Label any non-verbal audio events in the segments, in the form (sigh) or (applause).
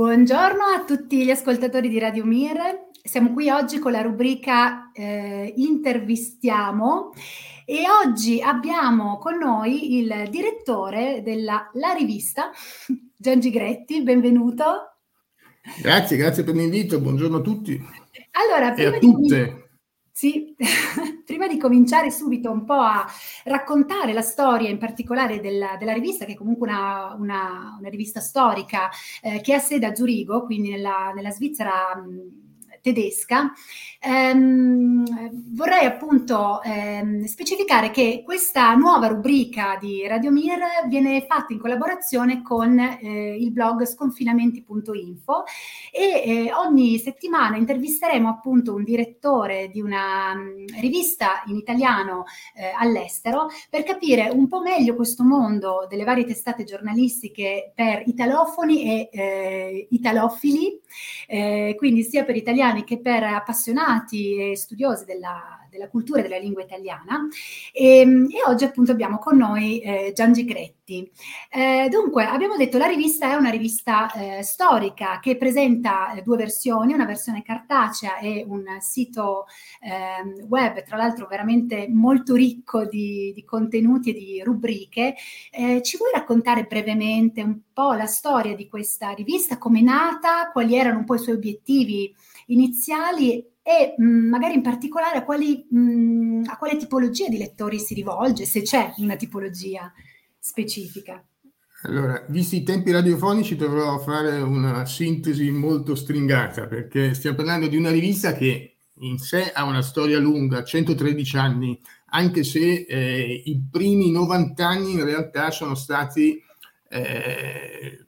Buongiorno a tutti gli ascoltatori di Radio Mir. Siamo qui oggi con la rubrica eh, Intervistiamo e oggi abbiamo con noi il direttore della La Rivista, Gian Gigretti, benvenuto. Grazie, grazie per l'invito, buongiorno a tutti. Allora, prima a tutte. Di... Sì, (laughs) prima di cominciare subito un po' a raccontare la storia in particolare della, della rivista, che è comunque una, una, una rivista storica eh, che ha sede a Zurigo, quindi nella, nella Svizzera. Mh, tedesca, ehm, vorrei appunto ehm, specificare che questa nuova rubrica di Radio Mir viene fatta in collaborazione con eh, il blog sconfinamenti.info e eh, ogni settimana intervisteremo appunto un direttore di una mh, mm, rivista in italiano eh, all'estero per capire un po' meglio questo mondo delle varie testate giornalistiche per italofoni e eh, italofili, eh, quindi sia per italiani italiani che per appassionati e studiosi della, della cultura e della lingua italiana e, ehm, e oggi appunto abbiamo con noi eh, Giangi Gretti. Eh, dunque, abbiamo detto la rivista è una rivista eh, storica che presenta eh, due versioni, una versione cartacea e un sito ehm, web, tra l'altro veramente molto ricco di, di contenuti e di rubriche. Eh, ci vuoi raccontare brevemente un po' la storia di questa rivista, come è nata, quali erano un po' i suoi obiettivi iniziali e mh, mm, magari in particolare a, quali, mh, mm, a quale tipologia di lettori si rivolge, se c'è una tipologia specifica. Allora, visti i tempi radiofonici dovrò fare una sintesi molto stringata perché stiamo parlando di una rivista che in sé ha una storia lunga, 113 anni, anche se eh, i primi 90 anni in realtà sono stati eh,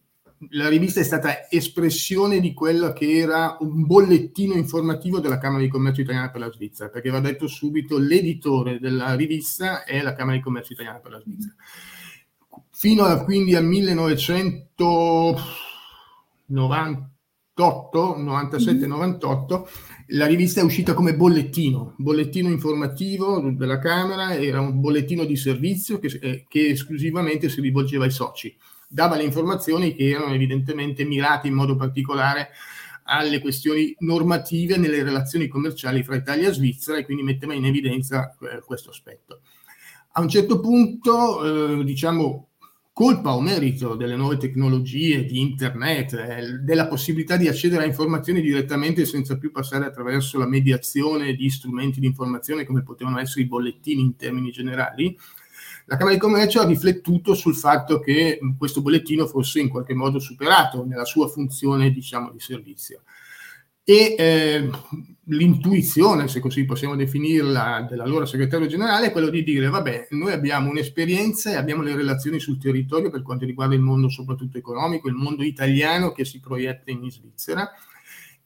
la rivista è stata espressione di quello che era un bollettino informativo della Camera di Commercio Italiana per la Svizzera, perché va detto subito, l'editore della rivista è la Camera di Commercio Italiana per la Svizzera. Fino a, quindi al 1998, 97-98, la rivista è uscita come bollettino, bollettino informativo della Camera, era un bollettino di servizio che, eh, che esclusivamente si rivolgeva ai soci dava le informazioni che erano evidentemente mirate in modo particolare alle questioni normative nelle relazioni commerciali fra Italia e Svizzera e quindi metteva in evidenza eh, questo aspetto. A un certo punto, eh, diciamo, colpa o merito delle nuove tecnologie, di internet, eh, della possibilità di accedere a informazioni direttamente senza più passare attraverso la mediazione di strumenti di informazione come potevano essere i bollettini in termini generali, la Camera di Commercio ha riflettuto sul fatto che questo bollettino fosse in qualche modo superato nella sua funzione diciamo, di servizio. E eh, l'intuizione, se così possiamo definirla, dell'allora segretario generale è quello di dire, vabbè, noi abbiamo un'esperienza e abbiamo le relazioni sul territorio per quanto riguarda il mondo soprattutto economico, il mondo italiano che si proietta in Svizzera,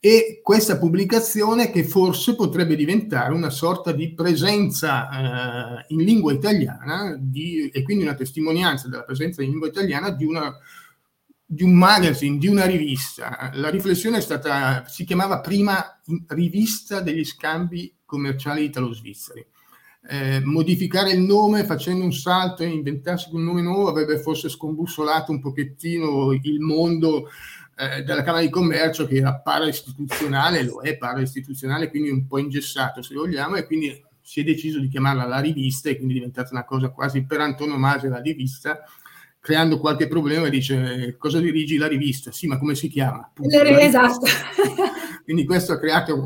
e questa pubblicazione che forse potrebbe diventare una sorta di presenza eh, in lingua italiana di, e quindi una testimonianza della presenza in lingua italiana di, una, di un magazine, di una rivista. La riflessione è stata, si chiamava prima Rivista degli scambi commerciali italo-svizzeri. Eh, modificare il nome facendo un salto e inventarsi un nome nuovo avrebbe forse scombussolato un pochettino il mondo eh, della Camera di Commercio che era para-istituzionale, lo è para-istituzionale, quindi un po' ingessato se vogliamo, e quindi si è deciso di chiamarla la rivista e quindi è diventata una cosa quasi per antonomasia la rivista, creando qualche problema e dice cosa dirigi la rivista? Sì, ma come si chiama? Punto, esatto. (laughs) quindi questo ha creato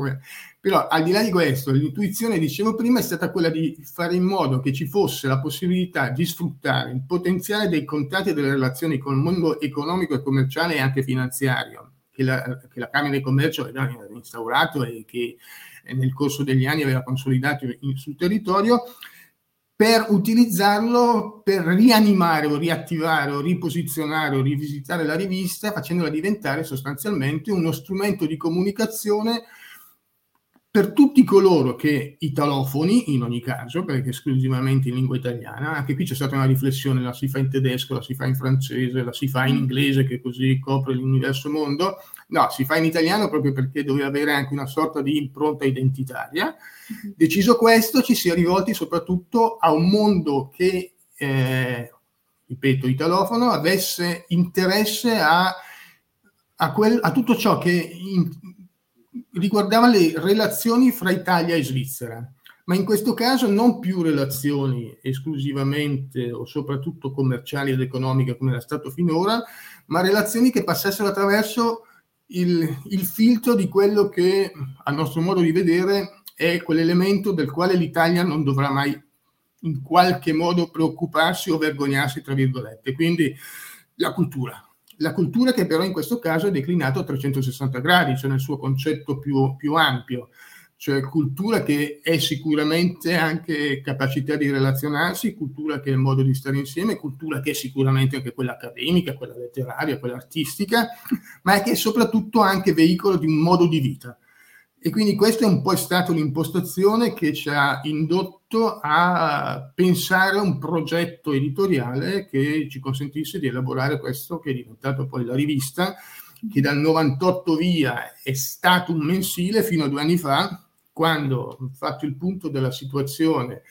però al di là di questo, l'intuizione, dicevo prima, è stata quella di fare in modo che ci fosse la possibilità di sfruttare il potenziale dei contatti e delle relazioni con il mondo economico e commerciale e anche finanziario, che la, che la Camera di Commercio aveva instaurato e che nel corso degli anni aveva consolidato in, sul territorio, per utilizzarlo per rianimare o riattivare o riposizionare o rivisitare la rivista, facendola diventare sostanzialmente uno strumento di comunicazione per tutti coloro che italofoni, in ogni caso, perché esclusivamente in lingua italiana, anche qui c'è stata una riflessione, la si fa in tedesco, la si fa in francese, la si fa in inglese, che così copre l'universo mondo, no, si fa in italiano proprio perché doveva avere anche una sorta di impronta identitaria. Mm-hmm. Deciso questo, ci si è rivolti soprattutto a un mondo che, eh, ripeto, italofono, avesse interesse a a, quel, a tutto ciò che in, riguardava le relazioni fra Italia e Svizzera, ma in questo caso non più relazioni esclusivamente o soprattutto commerciali ed economiche come era stato finora, ma relazioni che passassero attraverso il, il filtro di quello che a nostro modo di vedere è quell'elemento del quale l'Italia non dovrà mai in qualche modo preoccuparsi o vergognarsi, tra virgolette. Quindi la cultura. La cultura che però in questo caso è declinata a 360 gradi, cioè nel suo concetto più, più ampio, cioè cultura che è sicuramente anche capacità di relazionarsi, cultura che è il modo di stare insieme, cultura che è sicuramente anche quella accademica, quella letteraria, quella artistica, ma che è soprattutto anche veicolo di un modo di vita. E quindi questa è un po' stata un'impostazione che ci ha indotto a pensare a un progetto editoriale che ci consentisse di elaborare questo che è diventato poi la rivista, che dal 98 via è stato un mensile fino a due anni fa, quando fatto il punto della situazione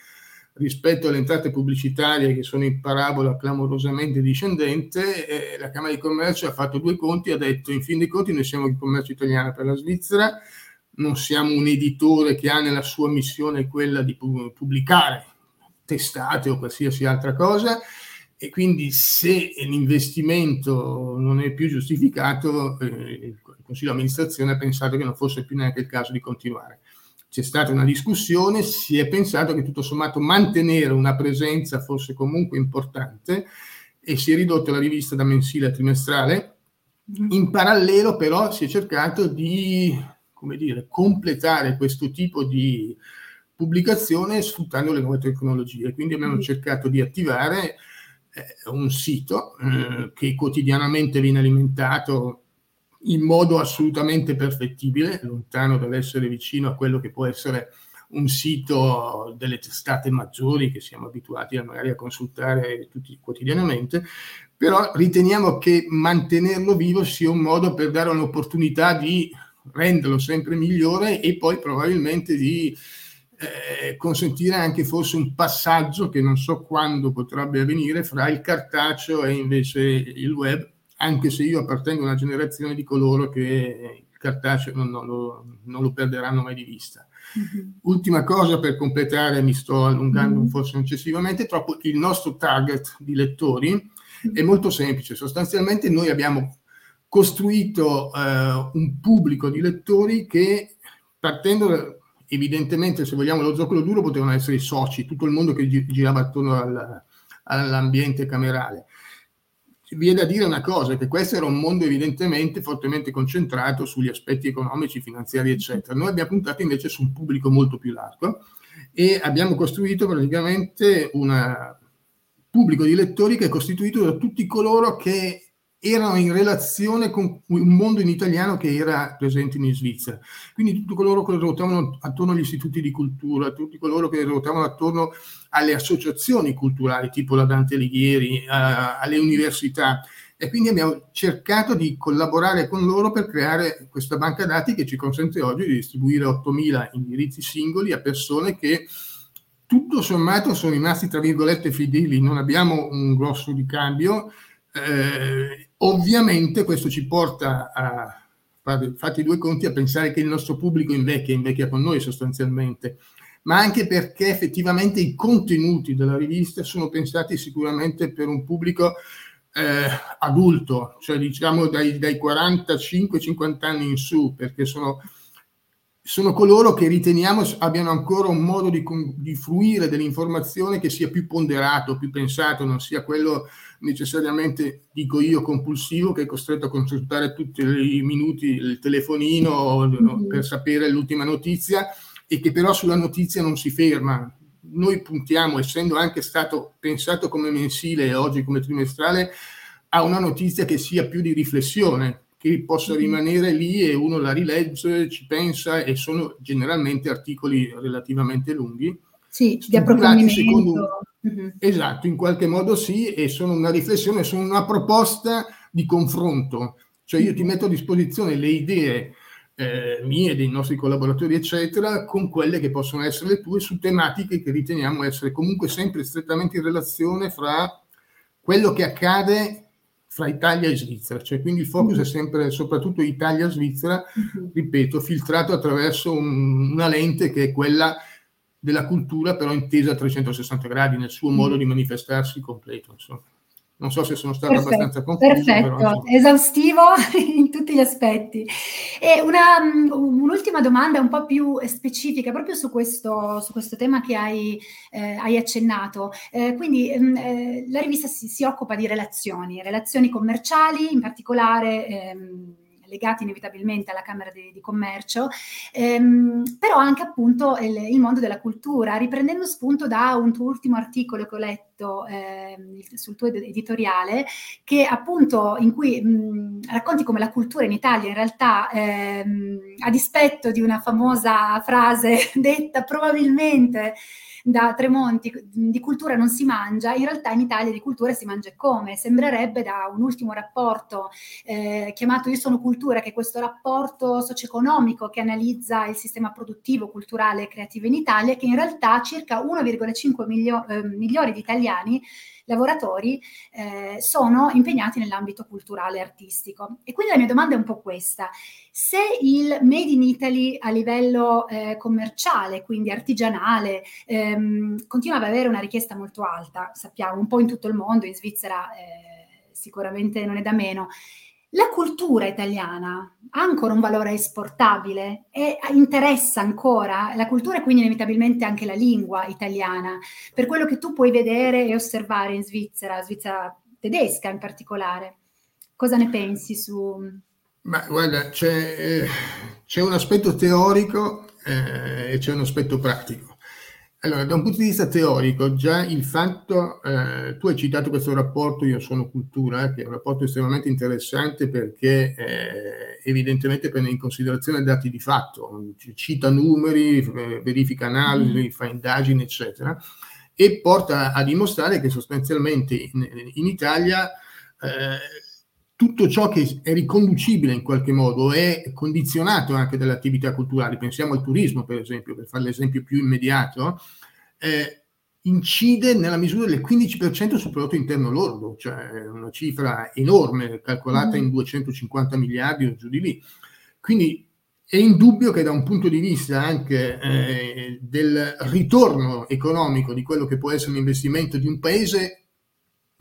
rispetto alle entrate pubblicitarie che sono in parabola clamorosamente discendente, eh, la Camera di Commercio ha fatto due conti, ha detto in fin dei conti noi siamo il commercio italiano per la Svizzera, non siamo un editore che ha nella sua missione quella di pubblicare testate o qualsiasi altra cosa e quindi se l'investimento non è più giustificato eh, il Consiglio di amministrazione ha pensato che non fosse più neanche il caso di continuare. C'è stata una discussione, si è pensato che tutto sommato mantenere una presenza fosse comunque importante e si è ridotta la rivista da mensile a trimestrale. Mm-hmm. In parallelo però si è cercato di come dire, completare questo tipo di pubblicazione sfruttando le nuove tecnologie. Quindi abbiamo mm. cercato di attivare eh, un sito eh, che quotidianamente viene alimentato in modo assolutamente perfettibile, lontano dall'essere vicino a quello che può essere un sito delle testate maggiori che siamo abituati a magari a consultare tutti quotidianamente, però riteniamo che mantenerlo vivo sia un modo per dare un'opportunità di renderlo sempre migliore e poi probabilmente di eh, consentire anche forse un passaggio che non so quando potrebbe avvenire fra il cartaceo e invece il web, anche se io appartengo a una generazione di coloro che il cartaceo non, non, lo, non lo, perderanno mai di vista. Mm-hmm. Ultima cosa per completare, mi sto allungando mm-hmm. forse eccessivamente troppo, il nostro target di lettori è molto semplice, sostanzialmente noi abbiamo costruito eh, un pubblico di lettori che partendo evidentemente se vogliamo lo zoccolo duro potevano essere i soci, tutto il mondo che girava attorno al, all'ambiente camerale. Viene da dire una cosa, che questo era un mondo evidentemente fortemente concentrato sugli aspetti economici, finanziari, eccetera. Noi abbiamo puntato invece su un pubblico molto più largo e abbiamo costruito praticamente un pubblico di lettori che è costituito da tutti coloro che erano in relazione con un mondo in italiano che era presente in Svizzera. Quindi tutti coloro che ruotavano attorno agli istituti di cultura, tutti coloro che ruotavano attorno alle associazioni culturali, tipo la Dante Alighieri, alle università. E quindi abbiamo cercato di collaborare con loro per creare questa banca dati che ci consente oggi di distribuire 8.000 indirizzi singoli a persone che tutto sommato sono rimasti, tra virgolette, fedeli. Non abbiamo un grosso ricambio, eh, ovviamente questo ci porta a, fatti due conti, a pensare che il nostro pubblico invecchia, invecchia con noi sostanzialmente, ma anche perché effettivamente i contenuti della rivista sono pensati sicuramente per un pubblico eh, adulto, cioè diciamo dai, dai 45-50 anni in su, perché sono sono coloro che riteniamo abbiano ancora un modo di, di, fruire dell'informazione che sia più ponderato, più pensato, non sia quello necessariamente, dico io, compulsivo che è costretto a consultare tutti i minuti il telefonino mm-hmm. per sapere l'ultima notizia e che però sulla notizia non si ferma. Noi puntiamo, essendo anche stato pensato come mensile e oggi come trimestrale, a una notizia che sia più di riflessione, che possa mm-hmm. rimanere lì e uno la rilegge, ci pensa e sono generalmente articoli relativamente lunghi. Sì, di approfondimento. Secondo, mm-hmm. Esatto, in qualche modo sì, e sono una riflessione, sono una proposta di confronto. Cioè io ti metto a disposizione le idee eh, mie, dei nostri collaboratori, eccetera, con quelle che possono essere le tue su tematiche che riteniamo essere comunque sempre strettamente in relazione fra quello che accade fra Italia e Svizzera, cioè quindi il focus è sempre soprattutto Italia-Svizzera, ripeto, filtrato attraverso un, una lente che è quella della cultura, però intesa a 360 gradi nel suo modo di manifestarsi completo. Insomma. Non so se sono stato perfetto, abbastanza confuso. Perfetto, però, esaustivo (laughs) in tutti gli aspetti. E una, un'ultima domanda un po' più specifica proprio su questo, su questo tema che hai, eh, hai accennato. Eh, quindi mm, eh, la rivista si, si, occupa di relazioni, relazioni commerciali, in particolare... Ehm, legati inevitabilmente alla Camera di, di Commercio, ehm, però anche appunto il, il, mondo della cultura, riprendendo spunto da un tuo ultimo articolo che ho letto eh, sul tuo editoriale, che appunto in cui mh, racconti come la cultura in Italia in realtà, ehm, a dispetto di una famosa frase (laughs) detta probabilmente da Tremonti di cultura non si mangia, in realtà in Italia di cultura si mangia come? Sembrerebbe da un ultimo rapporto eh, chiamato Io sono cultura, che è questo rapporto socio-economico che analizza il sistema produttivo, culturale e creativo in Italia, che in realtà circa 1,5 milio- eh, milioni di italiani lavoratori eh, sono impegnati nell'ambito culturale e artistico. E quindi la mia domanda è un po' questa. Se il Made in Italy a livello eh, commerciale, quindi artigianale, ehm, continua ad avere una richiesta molto alta, sappiamo un po' in tutto il mondo, in Svizzera eh, sicuramente non è da meno, la cultura italiana ha ancora un valore esportabile e interessa ancora la cultura e quindi inevitabilmente anche la lingua italiana, per quello che tu puoi vedere e osservare in Svizzera, Svizzera tedesca in particolare. Cosa ne pensi su... Ma guarda, c'è, eh, c'è un aspetto teorico eh, e c'è un aspetto pratico. Allora, da un punto di vista teorico, già il fatto, eh, tu hai citato questo rapporto Io sono cultura, che è un rapporto estremamente interessante perché eh, evidentemente prende in considerazione dati di fatto, cita numeri, verifica analisi, mm. fa indagini, eccetera, e porta a dimostrare che sostanzialmente in, in Italia eh, tutto ciò che è riconducibile in qualche modo è condizionato anche dalle attività culturali, pensiamo al turismo per esempio, per fare l'esempio più immediato, eh, incide nella misura del 15% sul prodotto interno lordo, cioè una cifra enorme, calcolata in 250 miliardi o giù di lì. Quindi è indubbio che da un punto di vista anche eh, del ritorno economico di quello che può essere un investimento di un paese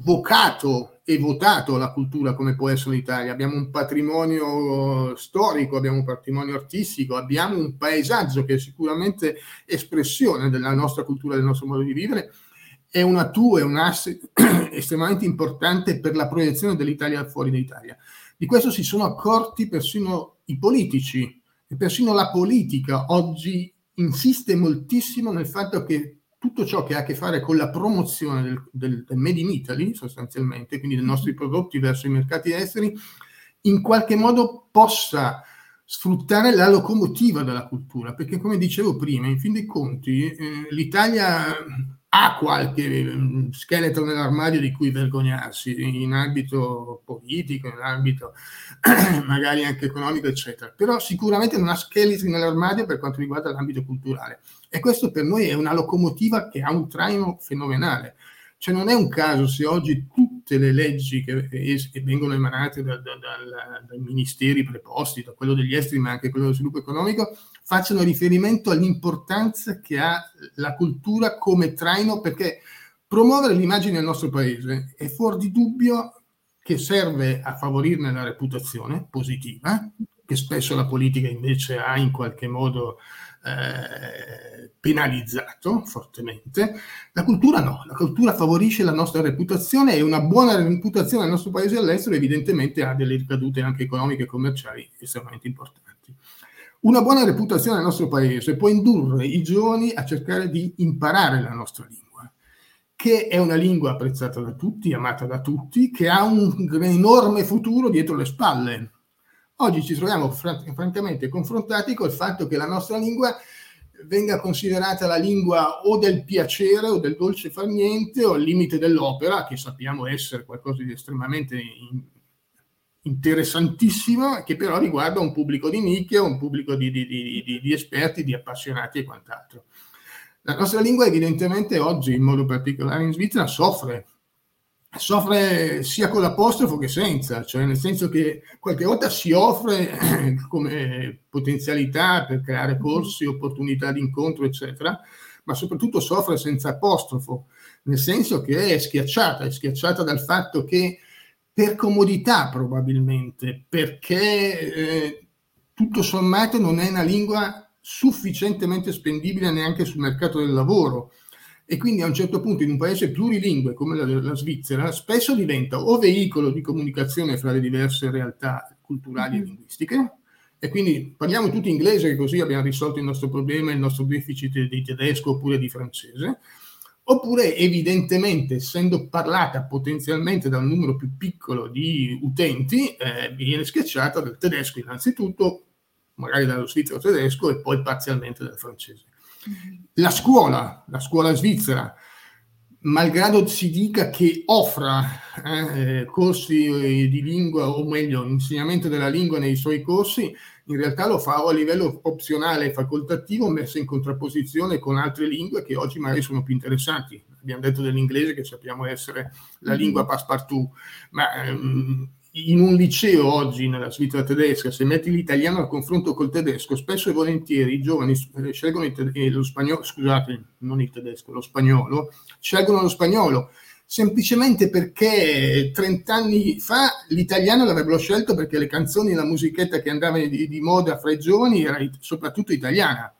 vocato e votato alla cultura come può essere l'Italia. Abbiamo un patrimonio storico, abbiamo un patrimonio artistico, abbiamo un paesaggio che è sicuramente espressione della nostra cultura, del nostro modo di vivere. È una tua, è un asset (clears throat) estremamente importante per la proiezione dell'Italia fuori d'Italia. Di questo si sono accorti persino i politici e persino la politica oggi insiste moltissimo nel fatto che tutto ciò che ha a che fare con la promozione del, del, del Made in Italy, sostanzialmente, quindi dei nostri prodotti verso i mercati esteri, in qualche modo possa sfruttare la locomotiva della cultura, perché come dicevo prima, in fin dei conti, eh, l'Italia ha qualche mm, scheletro nell'armadio di cui vergognarsi in ambito politico, in ambito (clears throat) magari anche economico, eccetera, però sicuramente non ha scheletri nell'armadio per quanto riguarda l'ambito culturale. E questo per noi è una locomotiva che ha un traino fenomenale. Cioè non è un caso se oggi tutte le leggi che, che vengono emanate da, da, da, dai ministeri preposti, da quello degli esteri ma anche quello dello sviluppo economico, facciano riferimento all'importanza che ha la cultura come traino perché promuovere l'immagine del nostro paese è fuori di dubbio che serve a favorirne la reputazione positiva, che spesso la politica invece ha in qualche modo eh, penalizzato fortemente. La cultura no, la cultura favorisce la nostra reputazione e una buona reputazione del nostro paese all'estero evidentemente ha delle ricadute anche economiche e commerciali estremamente importanti. Una buona reputazione del nostro paese può indurre i giovani a cercare di imparare la nostra lingua, che è una lingua apprezzata da tutti, amata da tutti, che ha un enorme futuro dietro le spalle. Oggi ci troviamo fr- francamente confrontati col fatto che la nostra lingua venga considerata la lingua o del piacere o del dolce far niente o al limite dell'opera, che sappiamo essere qualcosa di estremamente interessantissimo, che però riguarda un pubblico di nicchia, un pubblico di, di, di, di esperti, di appassionati e quant'altro. La nostra lingua evidentemente oggi, in modo particolare in Svizzera, soffre soffre sia con l'apostrofo che senza, cioè nel senso che qualche volta si offre (clears throat) come potenzialità per creare corsi, opportunità di incontro, eccetera, ma soprattutto soffre senza apostrofo, nel senso che è schiacciata, è schiacciata dal fatto che per comodità probabilmente, perché eh, tutto sommato non è una lingua sufficientemente spendibile neanche sul mercato del lavoro. E quindi a un certo punto in un paese plurilingue come la, la Svizzera spesso diventa o veicolo di comunicazione fra le diverse realtà culturali e linguistiche. E quindi parliamo tutti inglese che così abbiamo risolto il nostro problema, il nostro deficit di tedesco oppure di francese, oppure evidentemente essendo parlata potenzialmente da un numero più piccolo di utenti eh, viene schiacciata dal tedesco innanzitutto, magari dallo svizzero tedesco e poi parzialmente dal francese. La scuola, la scuola svizzera, malgrado si dica che offra eh, corsi eh, di lingua, o meglio, insegnamento della lingua nei suoi corsi, in realtà lo fa a livello opzionale e facoltativo, messo in contrapposizione con altre lingue che oggi magari sono più interessanti. Abbiamo detto dell'inglese che sappiamo essere la mm-hmm. lingua passepartout, ma ehm, in un liceo oggi nella Svizzera tedesca, se metti l'italiano al confronto col tedesco, spesso e volentieri i giovani eh, scelgono il eh, lo spagnolo, scusate, non il tedesco, lo spagnolo, scelgono lo spagnolo semplicemente perché 30 anni fa l'italiano l'avrebbero scelto perché le canzoni la musichetta che andava di, di moda fra i giovani era soprattutto italiana.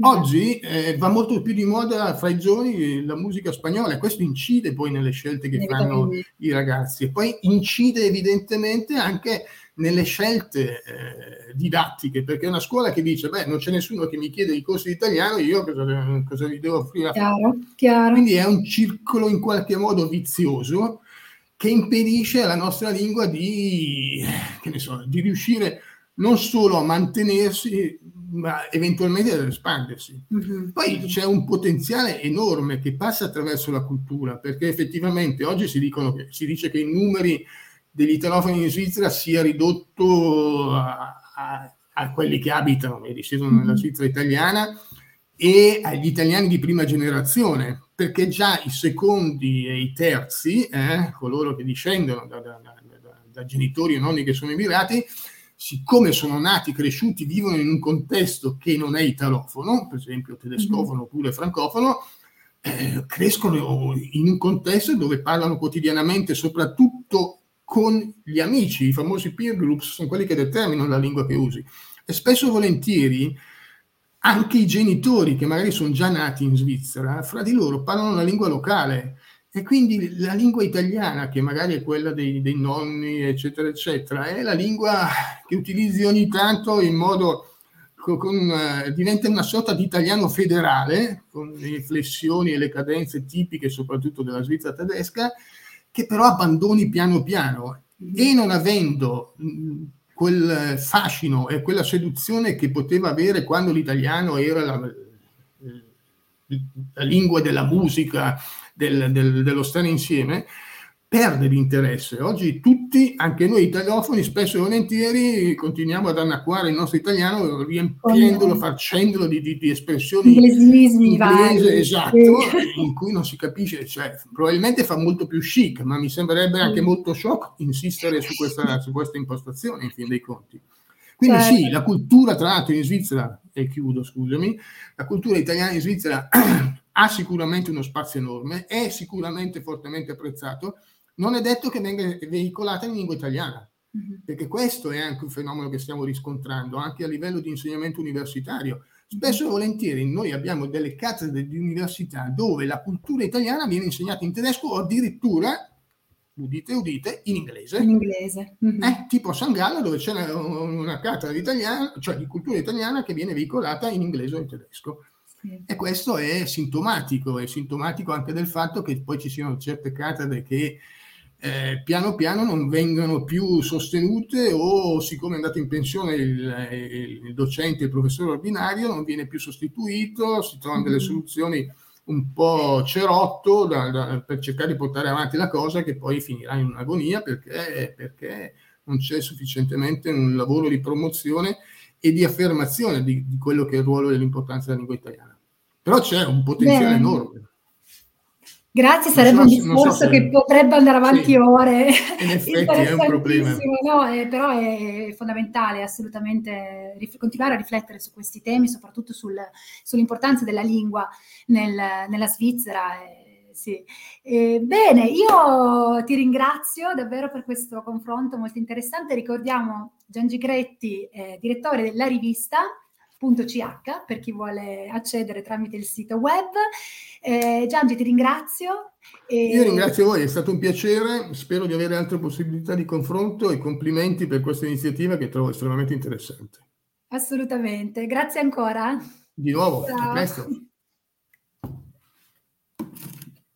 Oggi eh, va molto più di moda fra i giovani la musica spagnola e questo incide poi nelle scelte che fanno i ragazzi e poi incide evidentemente anche nelle scelte eh, didattiche perché è una scuola che dice beh non c'è nessuno che mi chiede i corsi di italiano io cosa, cosa vi devo offrire? Chiaro, chiaro. quindi è un circolo in qualche modo vizioso che impedisce alla nostra lingua di, so, di riuscire non solo a mantenersi ma eventualmente ad espandersi. Mm-hmm. Poi c'è un potenziale enorme che passa attraverso la cultura, perché effettivamente oggi si, che, si dice che i numeri degli italofoni in Svizzera sia ridotto a, a, a quelli che abitano e risiedono mm-hmm. nella Svizzera italiana e agli italiani di prima generazione, perché già i secondi e i terzi, eh, coloro che discendono da, da, da, da genitori e nonni che sono immigrati, siccome sono nati, cresciuti, vivono in un contesto che non è italofono, per esempio tedescofono mm-hmm. oppure francofono, eh, crescono in un contesto dove parlano quotidianamente soprattutto con gli amici, i famosi peer groups sono quelli che determinano la lingua che usi. E spesso e volentieri anche i genitori che magari sono già nati in Svizzera, fra di loro parlano la lingua locale e quindi la lingua italiana, che magari è quella dei, dei nonni, eccetera, eccetera, è la lingua che utilizzi ogni tanto in modo con, uh, diventa una sorta di italiano federale, con le inflessioni e le cadenze tipiche soprattutto della Svizzera tedesca, che però abbandoni piano piano. E non avendo quel fascino e quella seduzione che poteva avere quando l'italiano era la, la lingua della musica, del, del, dello stare insieme, perde l'interesse. Oggi tutti, anche noi italiofoni, spesso e volentieri continuiamo ad annacquare il nostro italiano riempiendolo, facendolo di, di, di espressioni inglesismi inglese, esatto, sì. in cui non si capisce, cioè, probabilmente fa molto più chic, ma mi sembrerebbe anche molto shock insistere su questa, su questa impostazione, in fin dei conti. Quindi certo. sì, la cultura, tra l'altro in Svizzera, e chiudo, scusami, la cultura italiana in Svizzera (clears throat) ha sicuramente uno spazio enorme, è sicuramente fortemente apprezzato, non è detto che venga veicolata in lingua italiana, mm-hmm. perché questo è anche un fenomeno che stiamo riscontrando anche a livello di insegnamento universitario. Spesso e volentieri noi abbiamo delle cattedre di università dove la cultura italiana viene insegnata in tedesco o addirittura, udite udite, in inglese. In inglese. Mm-hmm. Eh, tipo a San Gallo dove c'è una, una cattedra italiana, cioè di cultura italiana che viene veicolata in inglese o in tedesco. E questo è sintomatico, è sintomatico anche del fatto che poi ci siano certe cattedre che eh, piano piano non vengono più sostenute o siccome è andato in pensione il, il, docente, il professore ordinario, non viene più sostituito, si trovano delle mm-hmm. soluzioni un po' cerotto da, da, per cercare di portare avanti la cosa che poi finirà in un'agonia perché, perché non c'è sufficientemente un lavoro di promozione e di affermazione di, di quello che è il ruolo e l'importanza della lingua italiana. Però c'è un potenziale Beh, enorme. Grazie, sarebbe so, un discorso so che potrebbe andare avanti sì, ore. In effetti è un problema. No, eh, però è fondamentale assolutamente rif- continuare a riflettere su questi temi, soprattutto sul, sull'importanza della lingua nel, nella Svizzera. Eh, sì. eh, bene, io ti ringrazio davvero per questo confronto molto interessante. Ricordiamo Gian Gigretti, eh, direttore della rivista www.ch per chi vuole accedere tramite il sito web. Eh, Giangi, ti ringrazio. E... Io ringrazio voi, è stato un piacere, spero di avere altre possibilità di confronto e complimenti per questa iniziativa che trovo estremamente interessante. Assolutamente, grazie ancora. Di nuovo, Ciao. a presto.